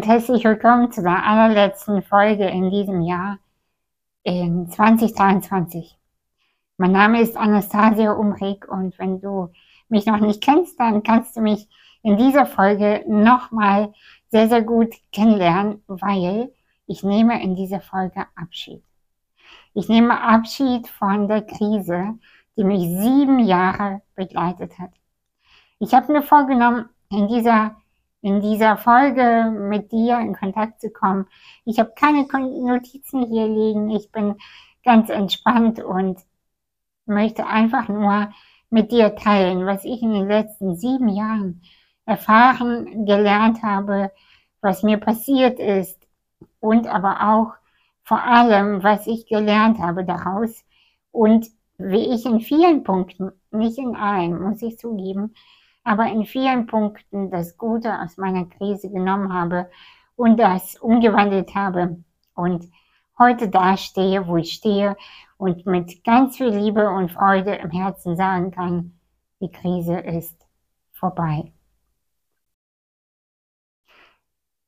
und herzlich willkommen zu der allerletzten Folge in diesem Jahr in 2023. Mein Name ist Anastasia Umrig und wenn du mich noch nicht kennst, dann kannst du mich in dieser Folge nochmal sehr, sehr gut kennenlernen, weil ich nehme in dieser Folge Abschied. Ich nehme Abschied von der Krise, die mich sieben Jahre begleitet hat. Ich habe mir vorgenommen, in dieser in dieser Folge mit dir in Kontakt zu kommen. Ich habe keine Notizen hier liegen. Ich bin ganz entspannt und möchte einfach nur mit dir teilen, was ich in den letzten sieben Jahren erfahren, gelernt habe, was mir passiert ist und aber auch vor allem, was ich gelernt habe daraus und wie ich in vielen Punkten, nicht in allen, muss ich zugeben, aber in vielen Punkten das Gute aus meiner Krise genommen habe und das umgewandelt habe und heute dastehe, wo ich stehe und mit ganz viel Liebe und Freude im Herzen sagen kann, die Krise ist vorbei.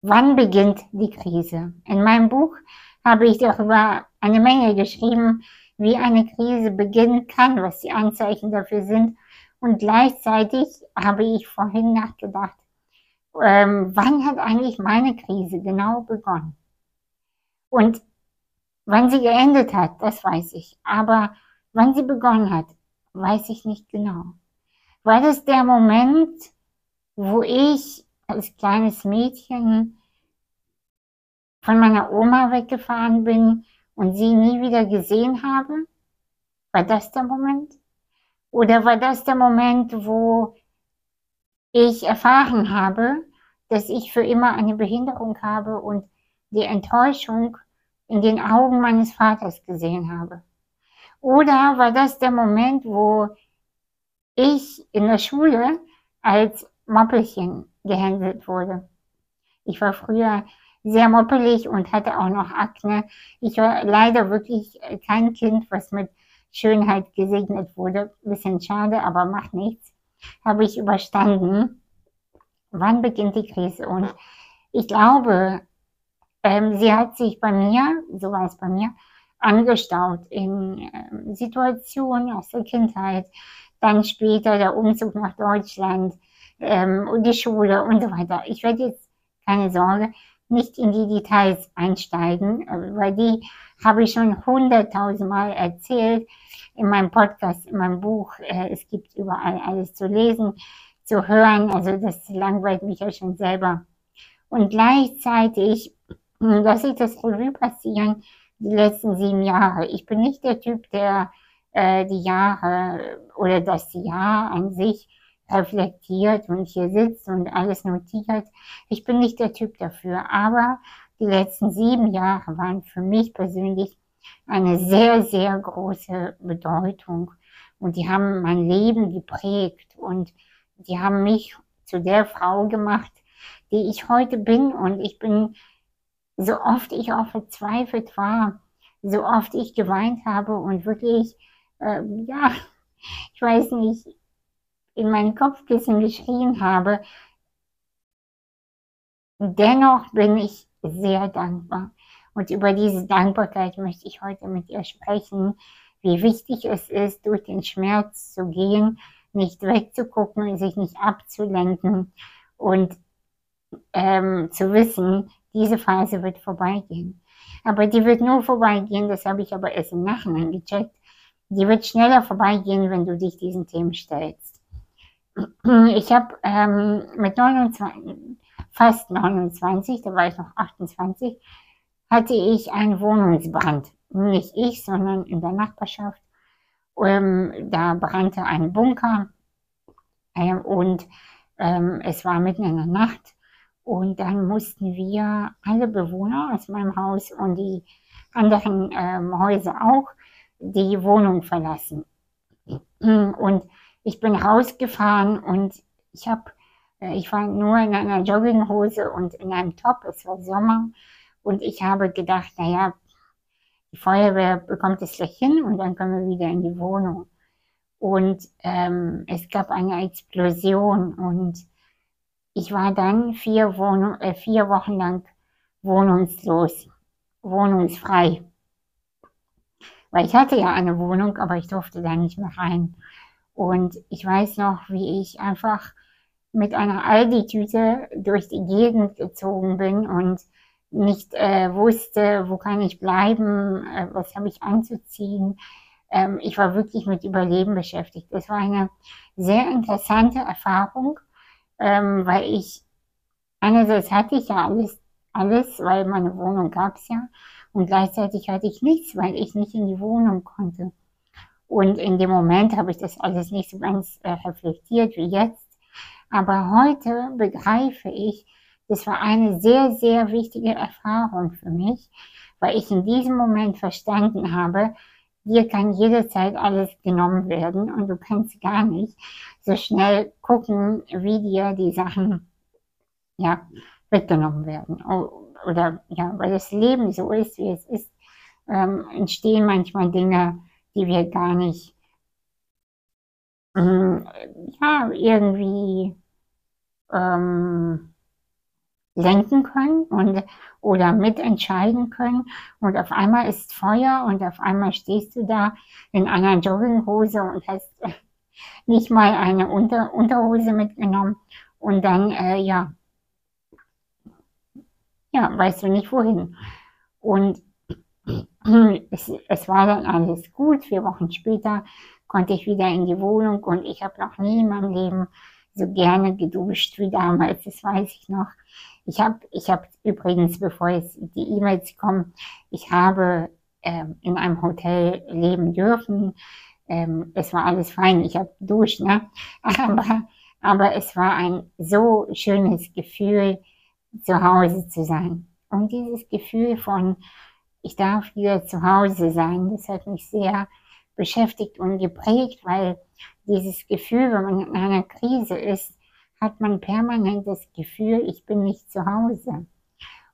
Wann beginnt die Krise? In meinem Buch habe ich darüber eine Menge geschrieben, wie eine Krise beginnen kann, was die Anzeichen dafür sind und gleichzeitig habe ich vorhin nachgedacht, ähm, wann hat eigentlich meine Krise genau begonnen? Und wann sie geendet hat, das weiß ich. Aber wann sie begonnen hat, weiß ich nicht genau. War das der Moment, wo ich als kleines Mädchen von meiner Oma weggefahren bin und sie nie wieder gesehen habe? War das der Moment? Oder war das der Moment, wo ich erfahren habe, dass ich für immer eine Behinderung habe und die Enttäuschung in den Augen meines Vaters gesehen habe? Oder war das der Moment, wo ich in der Schule als Moppelchen gehändelt wurde? Ich war früher sehr moppelig und hatte auch noch Akne. Ich war leider wirklich kein Kind, was mit Schönheit gesegnet wurde. Bisschen schade, aber macht nichts. Habe ich überstanden. Wann beginnt die Krise? Und ich glaube, ähm, sie hat sich bei mir, so war es bei mir, angestaut in ähm, Situationen aus der Kindheit, dann später der Umzug nach Deutschland ähm, und die Schule und so weiter. Ich werde jetzt, keine Sorge, nicht in die Details einsteigen, äh, weil die habe ich schon hunderttausendmal erzählt in meinem Podcast, in meinem Buch. Äh, es gibt überall alles zu lesen, zu hören. Also das langweilt mich ja schon selber. Und gleichzeitig lasse ich das Revue passieren, die letzten sieben Jahre. Ich bin nicht der Typ, der äh, die Jahre oder das Jahr an sich reflektiert und hier sitzt und alles notiert. Ich bin nicht der Typ dafür. Aber die letzten sieben Jahre waren für mich persönlich eine sehr, sehr große Bedeutung. Und die haben mein Leben geprägt und die haben mich zu der Frau gemacht, die ich heute bin. Und ich bin, so oft ich auch verzweifelt war, so oft ich geweint habe und wirklich, äh, ja, ich weiß nicht, in mein Kopfkissen geschrien habe, dennoch bin ich sehr dankbar. Und über diese Dankbarkeit möchte ich heute mit ihr sprechen, wie wichtig es ist, durch den Schmerz zu gehen, nicht wegzugucken, sich nicht abzulenken und ähm, zu wissen, diese Phase wird vorbeigehen. Aber die wird nur vorbeigehen, das habe ich aber erst im Nachhinein gecheckt. Die wird schneller vorbeigehen, wenn du dich diesen Themen stellst. Ich habe ähm, mit 29, fast 29, da war ich noch 28, hatte ich einen Wohnungsbrand. Nicht ich, sondern in der Nachbarschaft. Ähm, da brannte ein Bunker äh, und ähm, es war mitten in der Nacht. Und dann mussten wir alle Bewohner aus meinem Haus und die anderen ähm, Häuser auch die Wohnung verlassen. Und ich bin rausgefahren und ich habe, ich war nur in einer Jogginghose und in einem Top. Es war Sommer und ich habe gedacht, naja, die Feuerwehr bekommt es gleich hin und dann können wir wieder in die Wohnung. Und ähm, es gab eine Explosion und ich war dann vier, Wohnung, äh, vier Wochen lang wohnungslos, wohnungsfrei. Weil ich hatte ja eine Wohnung, aber ich durfte da nicht mehr rein. Und ich weiß noch, wie ich einfach mit einer Aldi-Tüte durch die Gegend gezogen bin und nicht äh, wusste, wo kann ich bleiben, äh, was habe ich anzuziehen. Ähm, ich war wirklich mit Überleben beschäftigt. Das war eine sehr interessante Erfahrung, ähm, weil ich einerseits hatte ich ja alles, alles, weil meine Wohnung gab es ja, und gleichzeitig hatte ich nichts, weil ich nicht in die Wohnung konnte. Und in dem Moment habe ich das alles nicht so ganz äh, reflektiert wie jetzt. Aber heute begreife ich, das war eine sehr, sehr wichtige Erfahrung für mich, weil ich in diesem Moment verstanden habe, dir kann jederzeit alles genommen werden und du kannst gar nicht so schnell gucken, wie dir die Sachen ja, weggenommen werden. Oder ja, weil das Leben so ist, wie es ist, ähm, entstehen manchmal Dinge, die wir gar nicht ähm, ja, irgendwie ähm, lenken können und oder mitentscheiden können. Und auf einmal ist Feuer und auf einmal stehst du da in einer Jogginghose und hast nicht mal eine Unter Unterhose mitgenommen. Und dann, äh, ja, ja, weißt du nicht wohin. Und es, es war dann alles gut. Vier Wochen später konnte ich wieder in die Wohnung und ich habe noch nie in meinem Leben so gerne geduscht wie damals. Das weiß ich noch. Ich habe, ich habe übrigens, bevor jetzt die E-Mails kommen, ich habe ähm, in einem Hotel leben dürfen. Ähm, es war alles fein. Ich habe geduscht, ne? Aber, aber es war ein so schönes Gefühl, zu Hause zu sein. Und dieses Gefühl von, ich darf wieder zu Hause sein, das hat mich sehr beschäftigt und geprägt, weil dieses Gefühl, wenn man in einer Krise ist, hat man permanent das Gefühl, ich bin nicht zu Hause.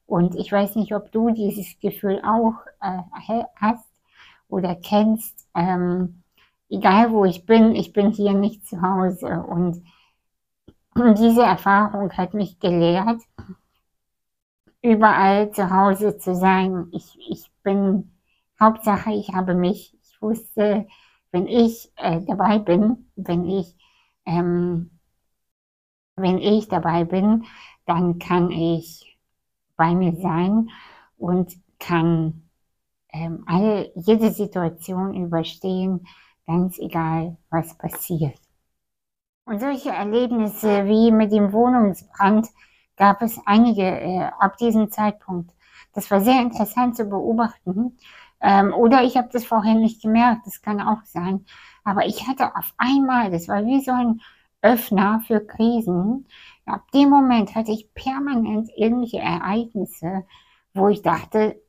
Und ich weiß nicht, ob du dieses Gefühl auch äh, hast oder kennst. Ähm, egal wo ich bin, ich bin hier nicht zu Hause. Und diese Erfahrung hat mich gelehrt, überall zu Hause zu sein. Ich, ich bin, Hauptsache, ich habe mich. Wusste, wenn ich äh, dabei bin, wenn ich, ähm, wenn ich dabei bin, dann kann ich bei mir sein und kann ähm, alle, jede Situation überstehen, ganz egal, was passiert. Und solche Erlebnisse wie mit dem Wohnungsbrand gab es einige äh, ab diesem Zeitpunkt. Das war sehr interessant zu beobachten, ähm, oder ich habe das vorher nicht gemerkt, das kann auch sein. Aber ich hatte auf einmal, das war wie so ein Öffner für Krisen. Ab dem Moment hatte ich permanent irgendwelche Ereignisse, wo ich dachte,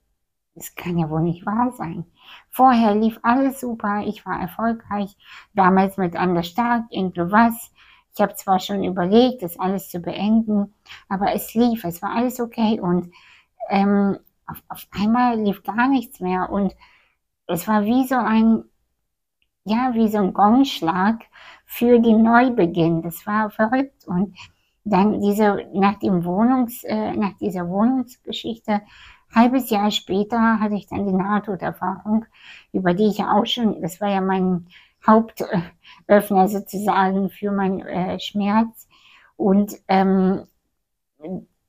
das kann ja wohl nicht wahr sein. Vorher lief alles super, ich war erfolgreich, damals mit Anders Stark, irgendwas. Ich habe zwar schon überlegt, das alles zu beenden, aber es lief, es war alles okay und ähm, auf, auf einmal lief gar nichts mehr und es war wie so ein, ja, wie so ein Gongschlag für den Neubeginn. Das war verrückt und dann diese, nach dem Wohnungs, äh, nach dieser Wohnungsgeschichte, halbes Jahr später hatte ich dann die Nahtoderfahrung, über die ich ja auch schon, das war ja mein Hauptöffner sozusagen für meinen äh, Schmerz. Und ähm,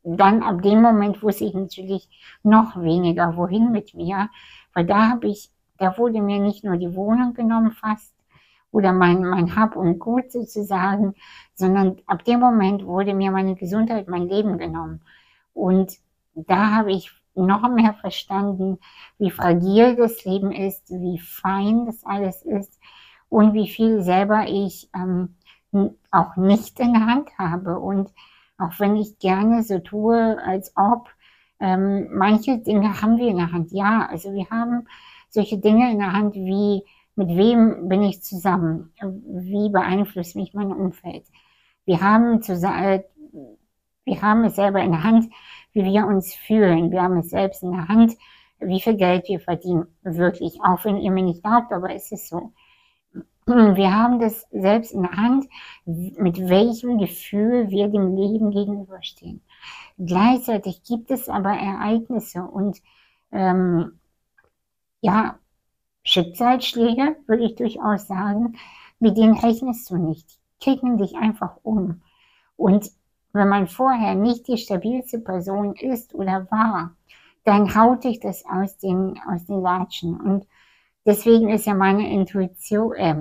dann ab dem Moment wusste ich natürlich noch weniger, wohin mit mir, weil da habe ich, da wurde mir nicht nur die Wohnung genommen fast oder mein, mein Hab und Gut sozusagen, sondern ab dem Moment wurde mir meine Gesundheit, mein Leben genommen. Und da habe ich noch mehr verstanden, wie fragil das Leben ist, wie fein das alles ist und wie viel selber ich ähm, auch nicht in der Hand habe. Und auch wenn ich gerne so tue, als ob ähm, manche Dinge haben wir in der Hand. Ja, also wir haben solche Dinge in der Hand wie mit wem bin ich zusammen? Wie beeinflusst mich mein Umfeld? Wir haben, zusammen, wir haben es selber in der Hand, wie wir uns fühlen. Wir haben es selbst in der Hand, wie viel Geld wir verdienen. Wirklich, auch wenn ihr mir nicht glaubt, aber es ist so. wir haben das selbst in der Hand, mit welchem Gefühl wir dem Leben gegenüberstehen. Gleichzeitig gibt es aber Ereignisse und ähm, ja, Schicksalsschläge, würde ich durchaus sagen, mit denen rechnest du nicht. Die kicken dich einfach um. Und wenn man vorher nicht die stabilste Person ist oder war, dann haut dich das aus den, aus den Latschen. Und deswegen ist ja meine Intuition, äh,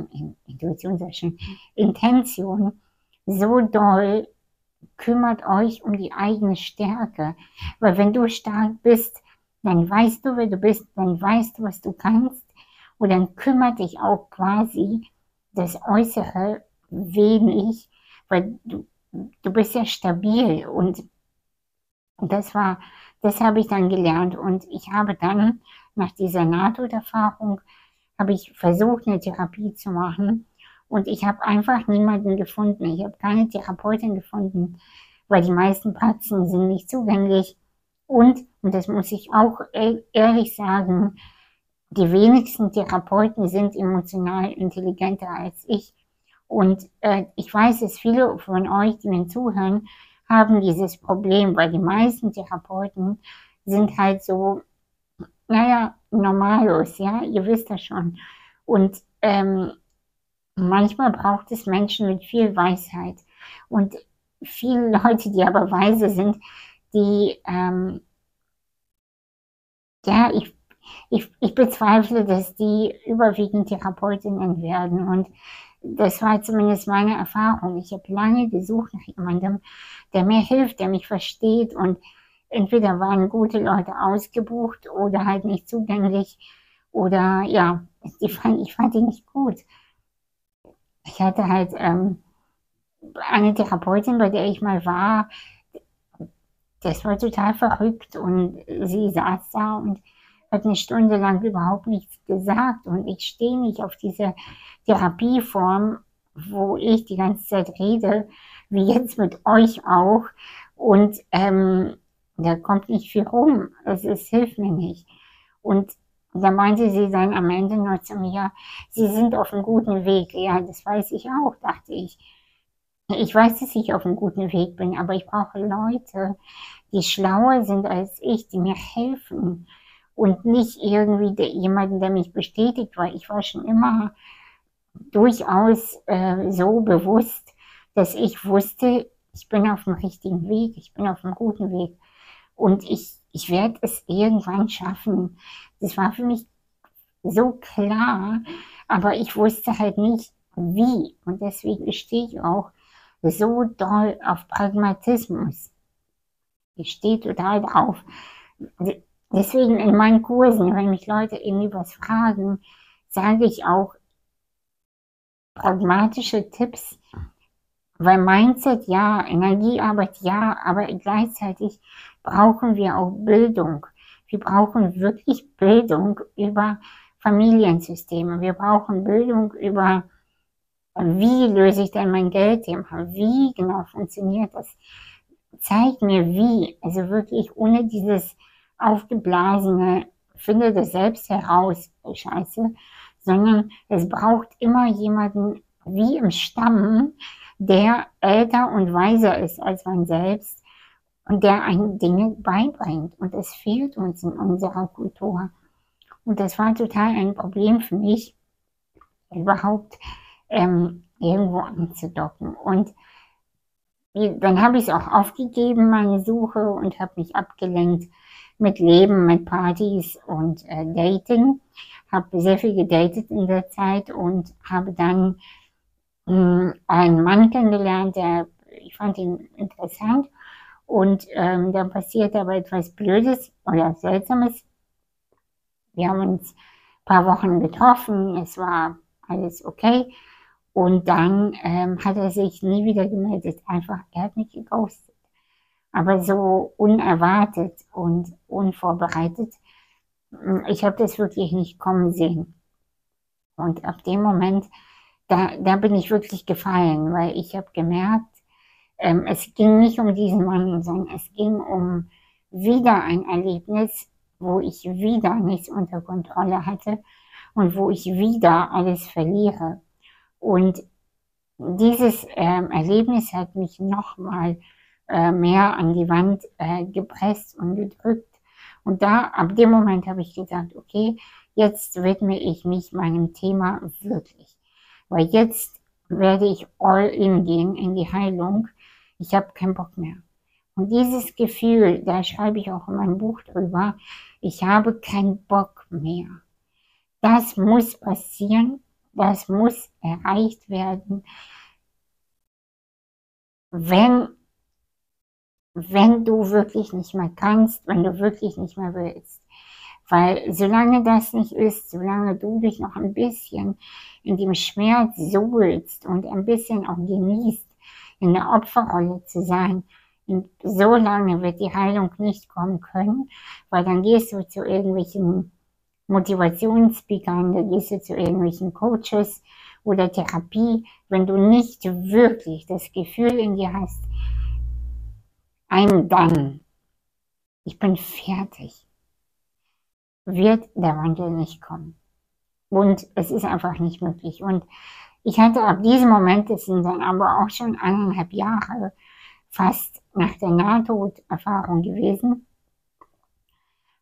Intuition sehr schön, Intention so doll, kümmert euch um die eigene Stärke. Weil wenn du stark bist, dann weißt du, wer du bist, dann weißt du, was du kannst. Und dann kümmert dich auch quasi das Äußere wenig, weil du, du bist ja stabil und das war, das habe ich dann gelernt und ich habe dann nach dieser Nahtoderfahrung habe ich versucht, eine Therapie zu machen und ich habe einfach niemanden gefunden. Ich habe keine Therapeutin gefunden, weil die meisten Praxen sind nicht zugänglich und, und das muss ich auch e-, ehrlich sagen, die wenigsten Therapeuten sind emotional intelligenter als ich. Und äh, ich weiß, dass viele von euch, die mir zuhören, haben dieses Problem, weil die meisten Therapeuten sind halt so, naja, normalos, ja, ihr wisst das schon. Und ähm, manchmal braucht es Menschen mit viel Weisheit. Und viele Leute, die aber weise sind, die, ähm, ja, ich ich, ich bezweifle, dass die überwiegend Therapeutinnen werden. Und das war zumindest meine Erfahrung. Ich habe lange gesucht nach jemandem, der mir hilft, der mich versteht. Und entweder waren gute Leute ausgebucht oder halt nicht zugänglich. Oder ja, ich fand, ich fand die nicht gut. Ich hatte halt ähm, eine Therapeutin, bei der ich mal war, das war total verrückt und sie saß da und hat eine Stunde lang überhaupt nichts gesagt und ich stehe nicht auf diese Therapieform, wo ich die ganze Zeit rede, wie jetzt mit euch auch und ähm, da kommt nicht viel rum, es hilft mir nicht. Und da meinte sie dann am Ende nur zu mir, Sie sind auf einem guten Weg. Ja, das weiß ich auch, dachte ich. Ich weiß, dass ich auf einem guten Weg bin, aber ich brauche Leute, die schlauer sind als ich, die mir helfen und nicht irgendwie der, jemanden, der mich bestätigt, weil ich war schon immer durchaus äh, so bewusst, dass ich wusste, ich bin auf dem richtigen Weg, ich bin auf dem guten Weg und ich, ich werde es irgendwann schaffen. Das war für mich so klar, aber ich wusste halt nicht, wie. Und deswegen stehe ich auch so doll auf Pragmatismus. Ich stehe total drauf. Deswegen in meinen Kursen, wenn mich Leute irgendwie was fragen, sage ich auch pragmatische Tipps, weil Mindset ja, Energiearbeit ja, aber gleichzeitig brauchen wir auch Bildung. Wir brauchen wirklich Bildung über Familiensysteme. Wir brauchen Bildung über, wie löse ich denn mein Geldthema? Wie genau funktioniert das? Zeig mir wie. Also wirklich ohne dieses aufgeblasene, finde das selbst heraus, Scheiße, sondern es braucht immer jemanden wie im Stamm, der älter und weiser ist als man selbst und der einen Dinge beibringt. Und es fehlt uns in unserer Kultur. Und das war total ein Problem für mich, überhaupt ähm, irgendwo anzudocken. Und dann habe ich es auch aufgegeben, meine Suche, und habe mich abgelenkt mit Leben, mit Partys und äh, Dating. Habe sehr viel gedatet in der Zeit und habe dann mh, hm, einen Mann kennengelernt, der ich fand ihn interessant. Und ähm, dann passierte aber etwas Blödes oder Seltsames. Wir haben uns ein paar Wochen getroffen, es war alles okay. Und dann ähm, hat er sich nie wieder gemeldet. Einfach, er hat mich geghostet aber so unerwartet und unvorbereitet. Ich habe das wirklich nicht kommen sehen. Und ab dem Moment, da, da bin ich wirklich gefallen, weil ich habe gemerkt, ähm, es ging nicht um diesen Mann, sondern es ging um wieder ein Erlebnis, wo ich wieder nichts unter Kontrolle hatte und wo ich wieder alles verliere. Und dieses ähm, Erlebnis hat mich nochmal äh, mehr an die Wand äh, gepresst und gedrückt. Und da, ab dem Moment habe ich gesagt, okay, jetzt widme ich mich meinem Thema wirklich. Weil jetzt werde ich all in gehen in die Heilung. Ich habe keinen Bock mehr. Und dieses Gefühl, da schreibe ich auch in meinem Buch drüber, ich habe keinen Bock mehr. Das muss passieren, das muss erreicht werden, wenn, wenn du wirklich nicht mehr kannst, wenn du wirklich nicht mehr willst. Weil solange das nicht ist, solange du dich noch ein bisschen in dem Schmerz suhlst und ein bisschen auch genießt, in der Opferrolle zu sein, und so lange wird die Heilung nicht kommen können, weil dann gehst du zu irgendwelchen Motivationsspeakern, dann gehst du zu irgendwelchen Coaches oder Therapie, wenn du nicht wirklich das Gefühl in dir hast, I'm done, ich bin fertig, wird der Wandel nicht kommen. Und es ist einfach nicht möglich. Und ich hatte ab diesem Moment, das sind dann aber auch schon eineinhalb Jahre, fast nach der Nahtoderfahrung gewesen,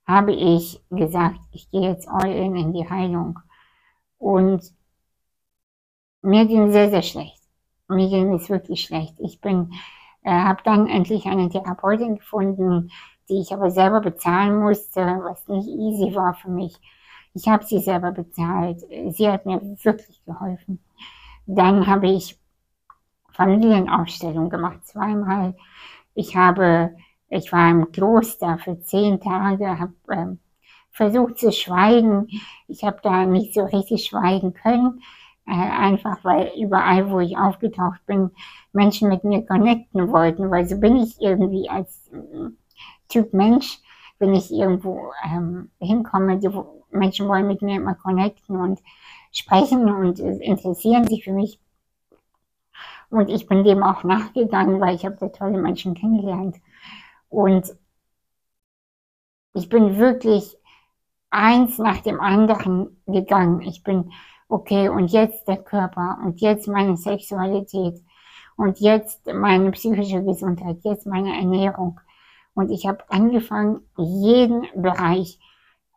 habe ich gesagt, ich gehe jetzt all in in die Heilung. Und mir ging sehr, sehr schlecht. Mir ging es wirklich schlecht. Ich bin, äh, habe dann endlich eine Therapeutin gefunden, die ich aber selber bezahlen musste, was nicht easy war für mich. Ich habe sie selber bezahlt. Sie hat mir wirklich geholfen. Dann habe ich Familienaufstellung gemacht, zweimal. Ich habe ich war im Kloster für zehn Tage, habe ähm, versucht zu schweigen. Ich habe da nicht so richtig schweigen können, äh, einfach weil überall, wo ich aufgetaucht bin, Menschen mit mir connecten wollten, weil so bin ich irgendwie als äh, Typ Mensch, wenn ich irgendwo ähm, hinkomme, die Menschen wollen mit mir immer connecten und sprechen und interessieren sich für mich. Und ich bin dem auch nachgegangen, weil ich habe da tolle Menschen kennengelernt. Und ich bin wirklich eins nach dem anderen gegangen. Ich bin, okay, und jetzt der Körper und jetzt meine Sexualität und jetzt meine psychische Gesundheit, jetzt meine Ernährung. Und ich habe angefangen, jeden Bereich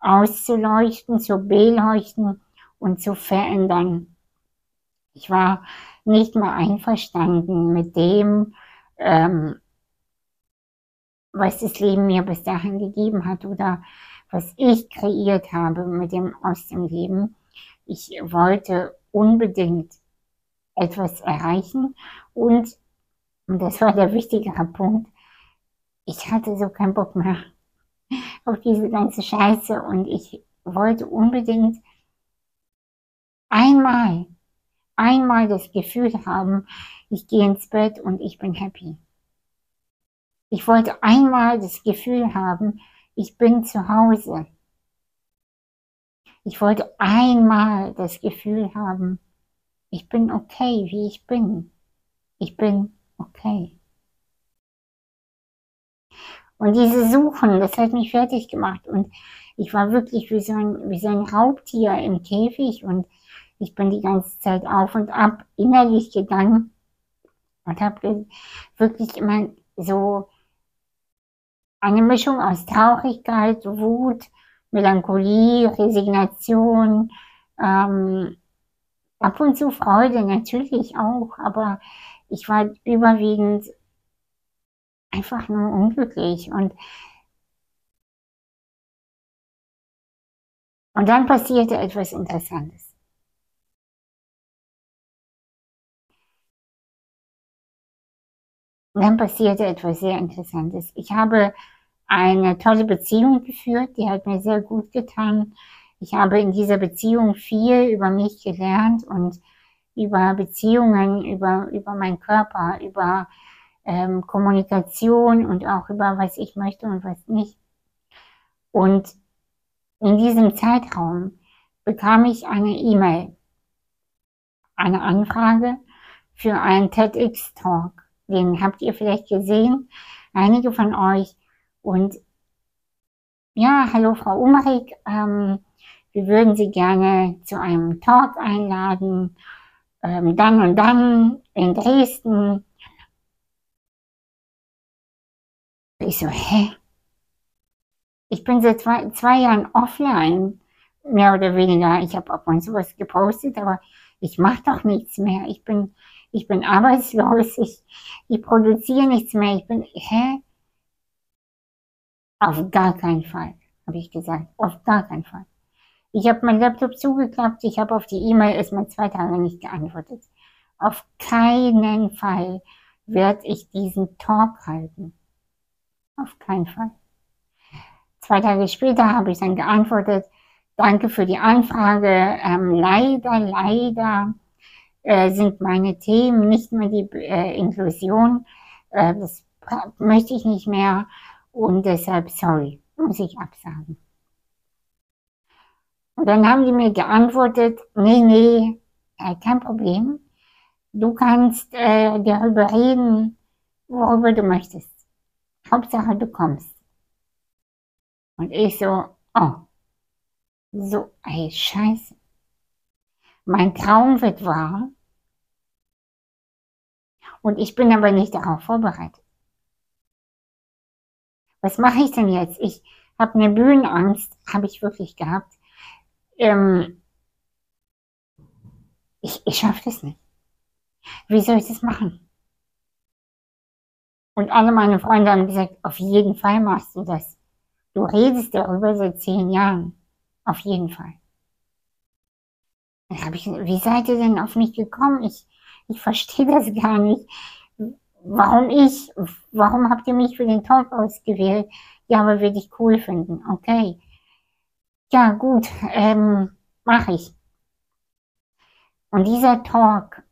auszuleuchten, zu beleuchten und zu verändern. Ich war nicht mehr einverstanden mit dem, ähm, was das Leben mir bis dahin gegeben hat oder was ich kreiert habe mit dem aus dem Leben. Ich wollte unbedingt etwas erreichen und, und das war der wichtigere Punkt, ich hatte so keinen Bock mehr auf diese ganze Scheiße und ich wollte unbedingt einmal, einmal das Gefühl haben, ich gehe ins Bett und ich bin happy. Ich wollte einmal das Gefühl haben, ich bin zu Hause. Ich wollte einmal das Gefühl haben, ich bin okay, wie ich bin. Ich bin okay. Und diese Suchen, das hat mich fertig gemacht. Und ich war wirklich wie so ein, wie so ein Raubtier im Käfig und ich bin die ganze Zeit auf und ab innerlich gegangen und habe wirklich immer so eine Mischung aus Traurigkeit, Wut, Melancholie, Resignation, ähm, ab und zu Freude natürlich auch, aber ich war überwiegend einfach nur unglücklich und und dann passierte etwas Interessantes. Und dann passierte etwas sehr Interessantes. Ich habe eine tolle Beziehung geführt, die hat mir sehr gut getan. Ich habe in dieser Beziehung viel über mich gelernt und über Beziehungen, über, über meinen Körper, über ähm, Kommunikation und auch über was ich möchte und was nicht. Und in diesem Zeitraum bekam ich eine E-Mail, eine Anfrage für einen TEDx-Talk den habt ihr vielleicht gesehen, einige von euch. Und ja, hallo Frau Umarik, ähm, wir würden Sie gerne zu einem Talk einladen. ähm, dann und dann in Dresden. Ich so, hä? Ich bin seit zwei, zwei Jahren offline, mehr oder weniger. Ich habe ab und zu was gepostet, aber ich mache doch nichts mehr. Ich bin, ich bin arbeitslos, ich, ich produziere nichts mehr. Ich bin, hä? Auf gar keinen Fall, habe ich gesagt. Auf gar keinen Fall. Ich habe meinen Laptop zugeklappt, ich habe auf die E-Mail erstmal zwei Tage nicht geantwortet. Auf keinen Fall werde ich diesen Talk halten. Auf keinen Fall. Zwei Tage später habe ich dann geantwortet, danke für die Anfrage. Ähm, leider, leider äh, sind meine Themen nicht mehr die äh, Inklusion. Äh, das möchte ich nicht mehr und deshalb, sorry, muss ich absagen. Und dann haben die mir geantwortet, nee, nee, äh, kein Problem. Du kannst äh, darüber reden, worüber du möchtest. Hauptsache, du kommst. Und ich so, oh, so, ey, scheiße. Mein Traum wird wahr. Und ich bin aber nicht darauf vorbereitet. Was mache ich denn jetzt? Ich habe eine Bühnenangst, habe ich wirklich gehabt ähm, ich, ich schaffe das nicht. Wie soll ich das machen? Und alle meine Freunde haben gesagt, auf jeden Fall machst du das. Du redest darüber seit zehn Jahren. Auf jeden Fall. Dann habe ich, wie seid ihr denn auf mich gekommen? Ich, ich verstehe das gar nicht. Warum ich? Warum habt ihr mich für den Talk ausgewählt? Ja, aber würde ich cool finden. Okay. Ja, gut, ähm, mache ich. Und dieser Talk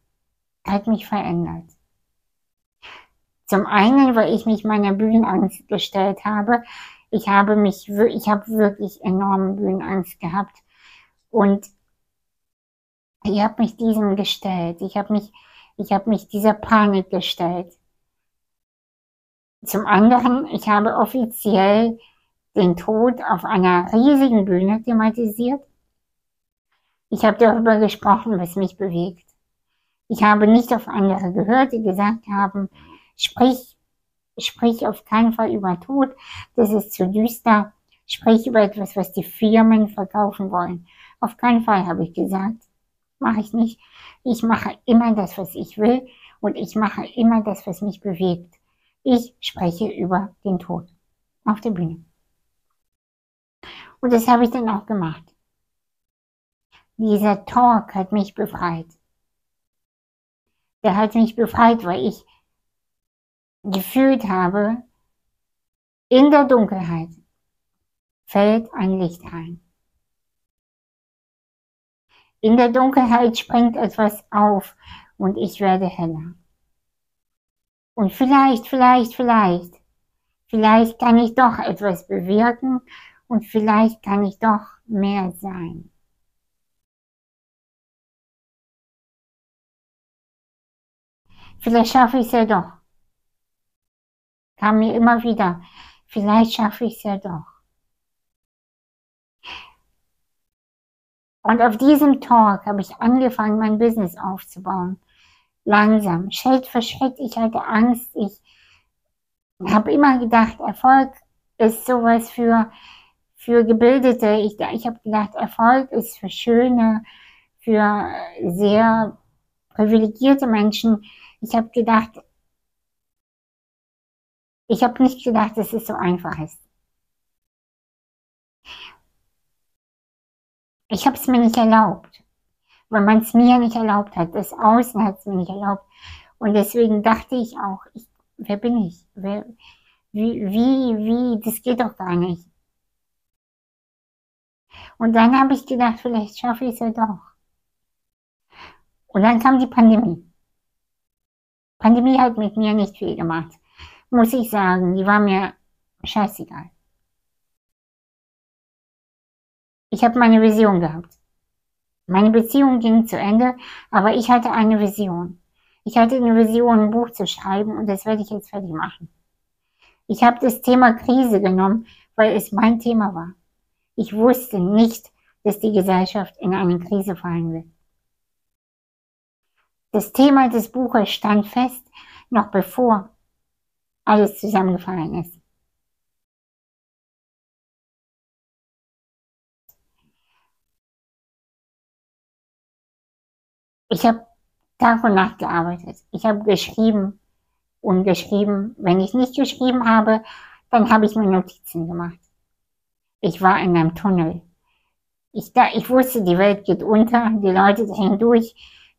hat mich verändert. Zum einen, weil ich mich meiner Bühnenangst gestellt habe. Ich habe mich, ich habe wirklich enorme Bühnenangst gehabt. Und ich habe mich diesem gestellt. Ich habe mich, ich habe mich dieser Panik gestellt. Zum anderen, ich habe offiziell den Tod auf einer riesigen Bühne thematisiert. Ich habe darüber gesprochen, was mich bewegt. Ich habe nicht auf andere gehört, die gesagt haben, sprich, sprich auf keinen Fall über Tod, das ist zu düster. Sprich über etwas, was die Firmen verkaufen wollen. Auf keinen Fall habe ich gesagt, mache ich nicht. Ich mache immer das, was ich will und ich mache immer das, was mich bewegt. Ich spreche über den Tod auf der Bühne. Und das habe ich dann auch gemacht. Dieser Talk hat mich befreit. Der hat mich befreit, weil ich gefühlt habe, in der Dunkelheit fällt ein Licht ein. In der Dunkelheit springt etwas auf und ich werde heller. Und vielleicht, vielleicht, vielleicht, vielleicht kann ich doch etwas bewirken und vielleicht kann ich doch mehr sein. Vielleicht schaffe ich es ja doch. Kam mir immer wieder, vielleicht schaffe ich es ja doch. Und auf diesem Talk habe ich angefangen, mein Business aufzubauen. Langsam, Schritt für Schritt. Ich hatte Angst. Ich habe immer gedacht, Erfolg ist sowas für für Gebildete. Ich, ich habe gedacht, Erfolg ist für schöne, für sehr privilegierte Menschen. Ich habe gedacht, ich habe nicht gedacht, dass es so einfach ist. Ich habe es mir nicht erlaubt, weil man es mir nicht erlaubt hat. Das Außen hat es mir nicht erlaubt. Und deswegen dachte ich auch, ich, wer bin ich? Wer, wie, wie, wie, das geht doch gar nicht. Und dann habe ich gedacht, vielleicht schaffe ich es ja doch. Und dann kam die Pandemie. Pandemie hat mit mir nicht viel gemacht. Muss ich sagen, die war mir scheißegal. Ich habe meine Vision gehabt. Meine Beziehung ging zu Ende, aber ich hatte eine Vision. Ich hatte eine Vision, ein Buch zu schreiben und das werde ich jetzt fertig machen. Ich habe das Thema Krise genommen, weil es mein Thema war. Ich wusste nicht, dass die Gesellschaft in eine Krise fallen wird. Das Thema des Buches stand fest, noch bevor alles zusammengefallen ist. Ich habe Tag und Nacht gearbeitet. Ich habe geschrieben und geschrieben. Wenn ich nicht geschrieben habe, dann habe ich mir Notizen gemacht. Ich war in einem Tunnel. Ich, da, ich wusste, die Welt geht unter, die Leute drehen durch,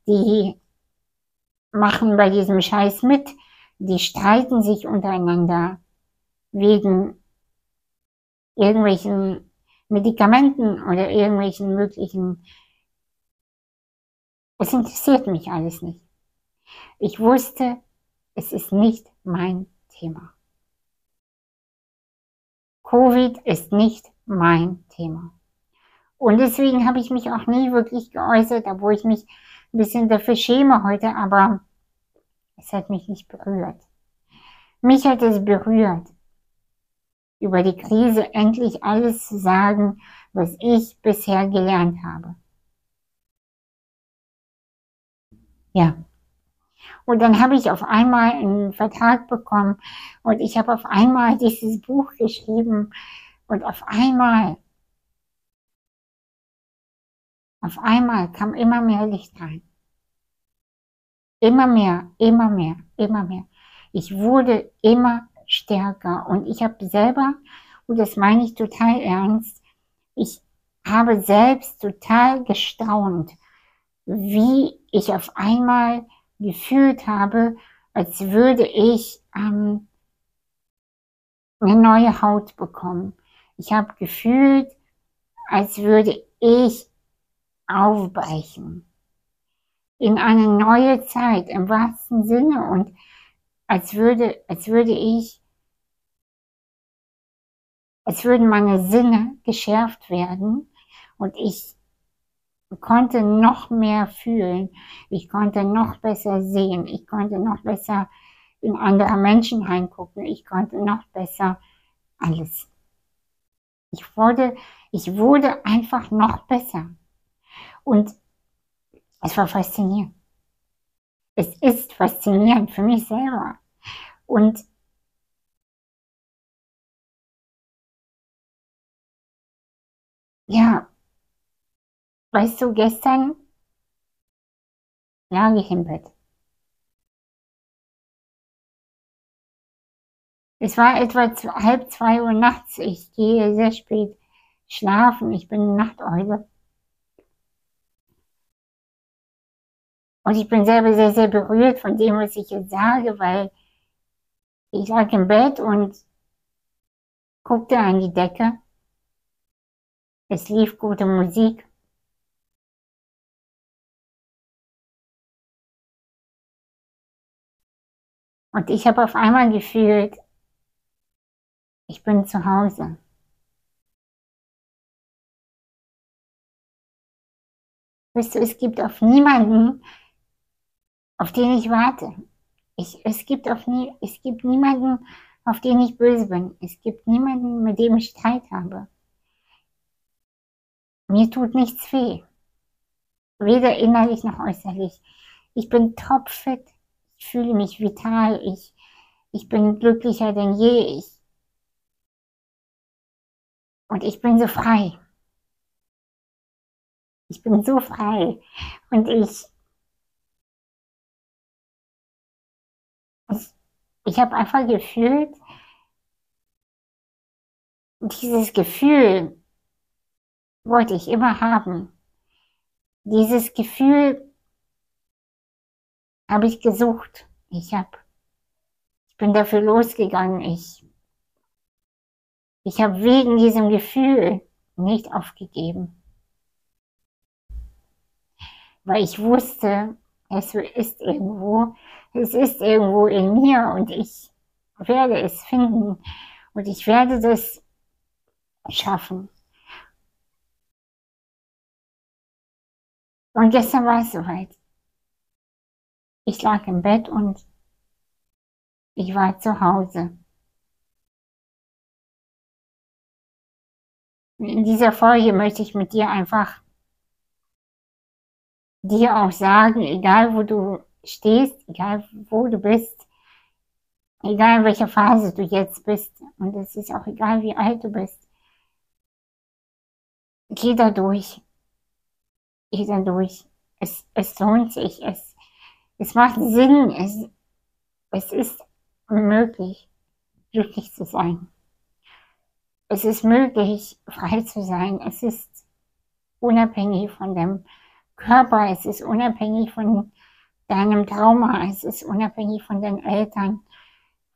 die machen bei diesem Scheiß mit, die streiten sich untereinander wegen irgendwelchen Medikamenten oder irgendwelchen möglichen. Es interessiert mich alles nicht. Ich wusste, es ist nicht mein Thema. Covid ist nicht mein Thema. Und deswegen habe ich mich auch nie wirklich geäußert, obwohl ich mich ein bisschen dafür schäme heute, aber es hat mich nicht berührt. Mich hat es berührt, über die Krise endlich alles zu sagen, was ich bisher gelernt habe. Ja. Und dann habe ich auf einmal einen Vertrag bekommen und ich habe auf einmal dieses Buch geschrieben und auf einmal, auf einmal kam immer mehr Licht rein. Immer mehr, immer mehr, immer mehr. Ich wurde immer stärker und ich habe selber, und das meine ich total ernst, ich habe selbst total gestaunt, wie ich auf einmal gefühlt habe, als würde ich ähm, eine neue Haut bekommen. Ich habe gefühlt, als würde ich aufbrechen in eine neue Zeit im wahrsten Sinne und als würde, als würde ich, als würden meine Sinne geschärft werden und ich konnte noch mehr fühlen, ich konnte noch besser sehen, ich konnte noch besser in andere Menschen reingucken, ich konnte noch besser alles. Ich wurde, ich wurde einfach noch besser. Und es war faszinierend. Es ist faszinierend für mich selber. Und ja, weißt du, gestern lag ich im Bett. Es war etwa halb zwei Uhr nachts. Ich gehe sehr spät schlafen. Ich bin Nachteule. Und ich bin selber sehr, sehr berührt von dem, was ich jetzt sage, weil ich lag im Bett und guckte an die Decke. Es lief gute Musik. Und ich habe auf einmal gefühlt, ich bin zu Hause. Weißt du, es gibt auf niemanden, auf den ich warte. Ich, es, gibt auf nie, es gibt niemanden, auf den ich böse bin. Es gibt niemanden, mit dem ich Streit habe. Mir tut nichts weh. Weder innerlich noch äußerlich. Ich bin topfit. Ich fühle mich vital. Ich, ich bin glücklicher denn je. Ich, und ich bin so frei. Ich bin so frei. Und ich, Ich habe einfach gefühlt, dieses Gefühl wollte ich immer haben. Dieses Gefühl habe ich gesucht. Ich habe, ich bin dafür losgegangen. Ich, ich habe wegen diesem Gefühl nicht aufgegeben. Weil ich wusste, es ist irgendwo, es ist irgendwo in mir und ich werde es finden und ich werde das schaffen. Und gestern war es soweit. Ich lag im Bett und ich war zu Hause. In dieser Folge möchte ich mit dir einfach dir auch sagen, egal wo du stehst, egal wo du bist, egal welcher Phase du jetzt bist, und es ist auch egal, wie alt du bist, geh da durch. Geh da durch. Es, es lohnt sich. Es, es macht Sinn. Es, es ist möglich, glücklich zu sein. Es ist möglich, frei zu sein. Es ist unabhängig von dem Körper. Es ist unabhängig von deinem Trauma. Es ist unabhängig von deinen Eltern.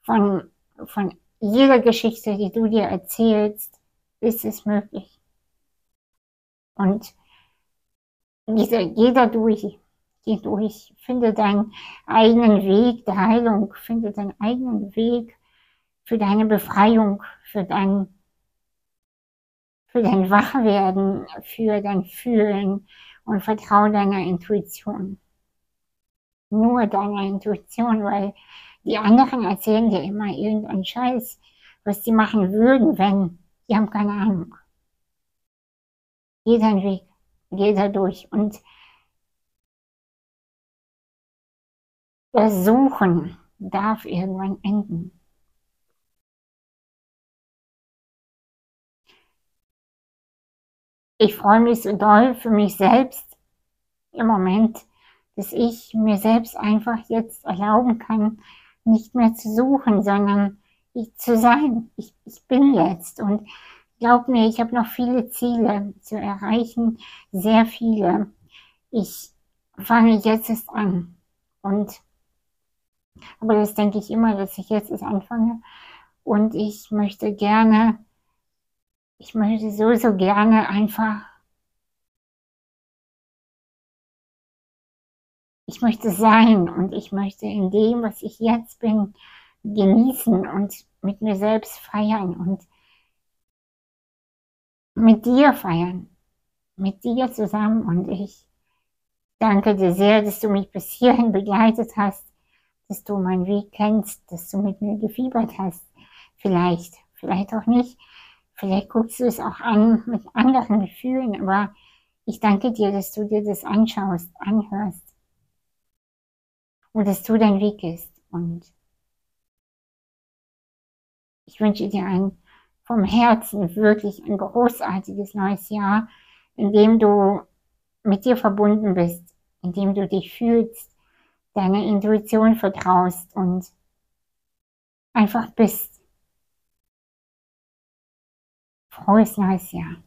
Von, von jeder Geschichte, die du dir erzählst, ist es möglich. Und jeder, jeder durch, geh durch, finde deinen eigenen Weg der Heilung, finde deinen eigenen Weg für deine Befreiung, für dein, für dein Wachwerden, für dein Fühlen und vertraue deiner Intuition. Nur deiner Intuition, weil die anderen erzählen dir immer irgendeinen Scheiß, was sie machen würden, wenn, die haben keine Ahnung. Geh deinen Weg, da durch und das Suchen darf irgendwann enden. Ich freue mich so doll für mich selbst im Moment, dass ich mir selbst einfach jetzt erlauben kann, nicht mehr zu suchen, sondern ich zu sein. Ich, ich bin jetzt und glaub mir, ich habe noch viele Ziele zu erreichen, sehr viele. Ich fange jetzt erst an und aber das denke ich immer, dass ich jetzt erst anfange und ich möchte gerne ich möchte so, so gerne einfach, ich möchte sein und ich möchte in dem, was ich jetzt bin, genießen und mit mir selbst feiern und mit dir feiern, mit dir zusammen und ich danke dir sehr, dass du mich bis hierhin begleitet hast, dass du meinen Weg kennst, dass du mit mir gefiebert hast. Vielleicht, vielleicht auch nicht. Vielleicht guckst du es auch an mit anderen Gefühlen, aber ich danke dir, dass du dir das anschaust, anhörst und dass du dein Weg gehst. Und ich wünsche dir ein vom Herzen wirklich ein großartiges neues Jahr, in dem du mit dir verbunden bist, in dem du dich fühlst, deiner Intuition vertraust und einfach bist. Frohes neues Jahr.